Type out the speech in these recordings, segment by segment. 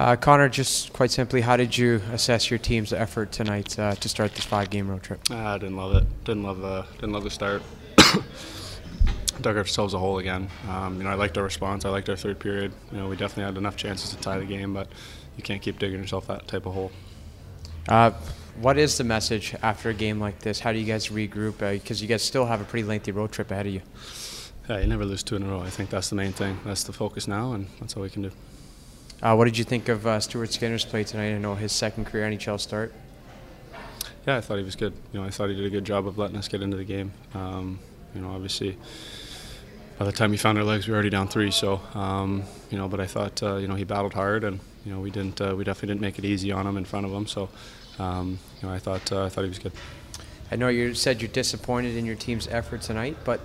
Uh, Connor, just quite simply, how did you assess your team's effort tonight uh, to start this five-game road trip? Uh, I didn't love it. Didn't love the didn't love the start. Dug ourselves a hole again. Um, you know, I liked our response. I liked our third period. You know, we definitely had enough chances to tie the game, but you can't keep digging yourself that type of hole. Uh, what is the message after a game like this? How do you guys regroup? Because uh, you guys still have a pretty lengthy road trip ahead of you. Yeah, you never lose two in a row. I think that's the main thing. That's the focus now, and that's all we can do. Uh, what did you think of uh, Stuart Skinner's play tonight? I know his second career NHL start. Yeah, I thought he was good. You know, I thought he did a good job of letting us get into the game. Um, you know, obviously, by the time he found our legs, we were already down three. So, um, you know, but I thought uh, you know he battled hard, and you know we didn't uh, we definitely didn't make it easy on him in front of him. So, um, you know, I thought uh, I thought he was good. I know you said you're disappointed in your team's effort tonight, but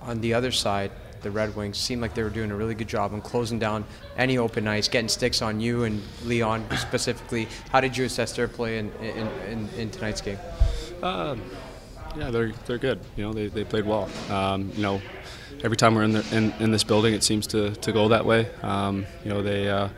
on the other side, the Red Wings seemed like they were doing a really good job in closing down any open ice, getting sticks on you and Leon specifically. How did you assess their play in, in, in, in tonight's game? Uh, yeah, they're they're good. You know, they, they played well. Um, you know, every time we're in, the, in in this building, it seems to, to go that way. Um, you know, they uh,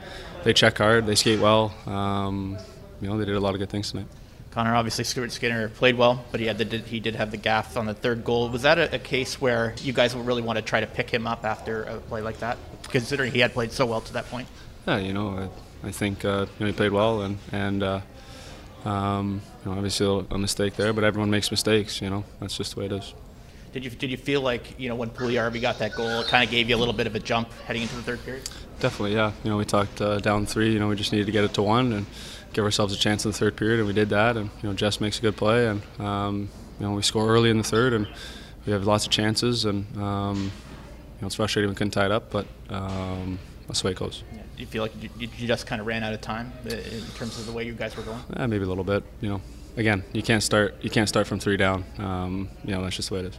they check hard, they skate well. Um, you know, they did a lot of good things tonight. Connor, obviously, Stuart Skinner played well, but he had the, he did have the gaff on the third goal. Was that a, a, case where you guys would really want to try to pick him up after a play like that, considering he had played so well to that point? Yeah, you know, I, I think uh, you know he played well, and and uh, um, you know, obviously a mistake there, but everyone makes mistakes. You know, that's just the way it is. Did you did you feel like you know when Puljujarvi got that goal, it kind of gave you a little bit of a jump heading into the third period? Definitely, yeah. You know, we talked uh, down three. You know, we just needed to get it to one and give ourselves a chance in the third period, and we did that. And you know, Jess makes a good play, and um, you know, we score early in the third, and we have lots of chances. And um, you know, it's frustrating we couldn't tie it up, but um, that's the way it goes. Yeah. Do you feel like you, you just kind of ran out of time uh, in terms of the way you guys were going? Yeah, maybe a little bit. You know, again, you can't start you can't start from three down. Um, you know, that's just the way it is.